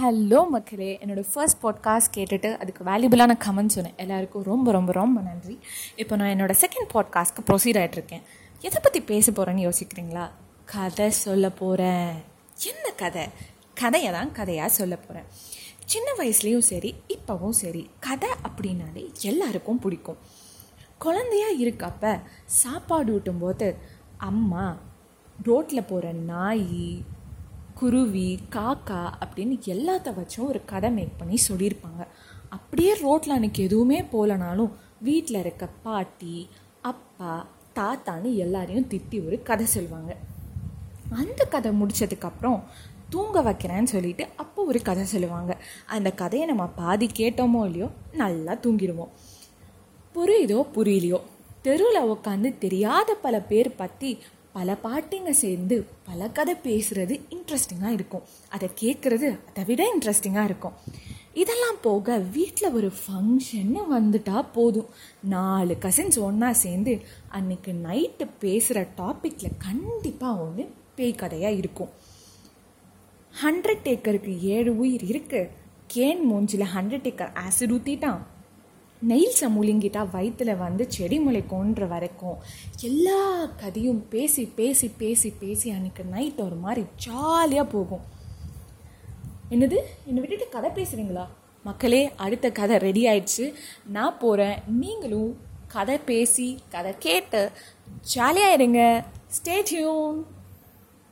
Hello மக்களே என்னோடய first podcast கேட்டுட்டு அதுக்கு வேல்யூபிளான கமெண்ட் சொன்னேன். எல்லாருக்கும் ரொம்ப ரொம்ப ரொம்ப நன்றி. இப்போ நான் என்னோடய செகண்ட் பாட்காஸ்ட்க்கு ப்ரொசீட் ஆகிட்ருக்கேன் எதை பற்றி பேச போகிறேன்னு யோசிக்கிறீங்களா? கதை சொல்ல போகிறேன் என்ன கதை? கதையை தான் கதையாக சொல்ல போகிறேன் சின்ன வயசுலேயும் சரி இப்போவும் சரி கதை அப்படின்னாலே எல்லாருக்கும் பிடிக்கும். குழந்தையா இருக்கப்ப சாப்பாடு ஊட்டும்போது அம்மா ரோட்டில் போகிற நாய் குருவி காக்கா அப்படின்னு எல்லாத்த வச்சும் ஒரு கதை மேக் பண்ணி சொல்லியிருப்பாங்க. அப்படியே ரோட்டில் அன்றைக்கி எதுவுமே போகலனாலும் வீட்டில் இருக்க பாட்டி அப்பா தாத்தான்னு எல்லாரையும் திட்டி ஒரு கதை சொல்லுவாங்க. அந்த கதை முடித்ததுக்கப்புறம் தூங்க வைக்கிறேன்னு சொல்லிட்டு அப்போ ஒரு கதை சொல்லுவாங்க. அந்த கதையை நம்ம பாதி கேட்டோமோ இல்லையோ நல்லா தூங்கிடுவோம். புரியுதோ புரியலையோ? தெருவில் உட்காந்து தெரியாத பல பேர் பற்றி பல பாட்டிங்க சேர்ந்து பல கதை பேசுகிறது இன்ட்ரெஸ்டிங்காக இருக்கும். அதை கேட்குறது அதை விட இன்ட்ரெஸ்டிங்காக இருக்கும். இதெல்லாம் போக வீட்டில் ஒரு ஃபங்க்ஷன்னு வந்துட்டா போதும். நாலு கசின்ஸ் ஒன்றா சேர்ந்து அன்னைக்கு நைட்டு பேசுகிற டாப்பிக்கில் கண்டிப்பாக ஒன்று பேய் கதையாக இருக்கும். ஹண்ட்ரட் டேக்கருக்கு ஏழு உயிர் இருக்குது கேன் மூஞ்சில் ஹண்ட்ரட் டேக்கர் ஆசிட் ஊற்றிட்டான் நெயில்ஸை முழுங்கிட்டா வயிற்றில் வந்து செடி முளைக்கோன்ற வரைக்கும் எல்லா கதையும் பேசி பேசி பேசி பேசி அன்றைக்கி நைட் ஒரு மாதிரி ஜாலியாக போகும். என்னது? என்னை விட்டுட்டு கதை பேசுகிறீங்களா மக்களே அடுத்த கதை ரெடி ஆயிடுச்சு. நான் போகிறேன் நீங்களும் கதை பேசி கதை கேட்டு ஜாலியாக இருங்க. Stay tune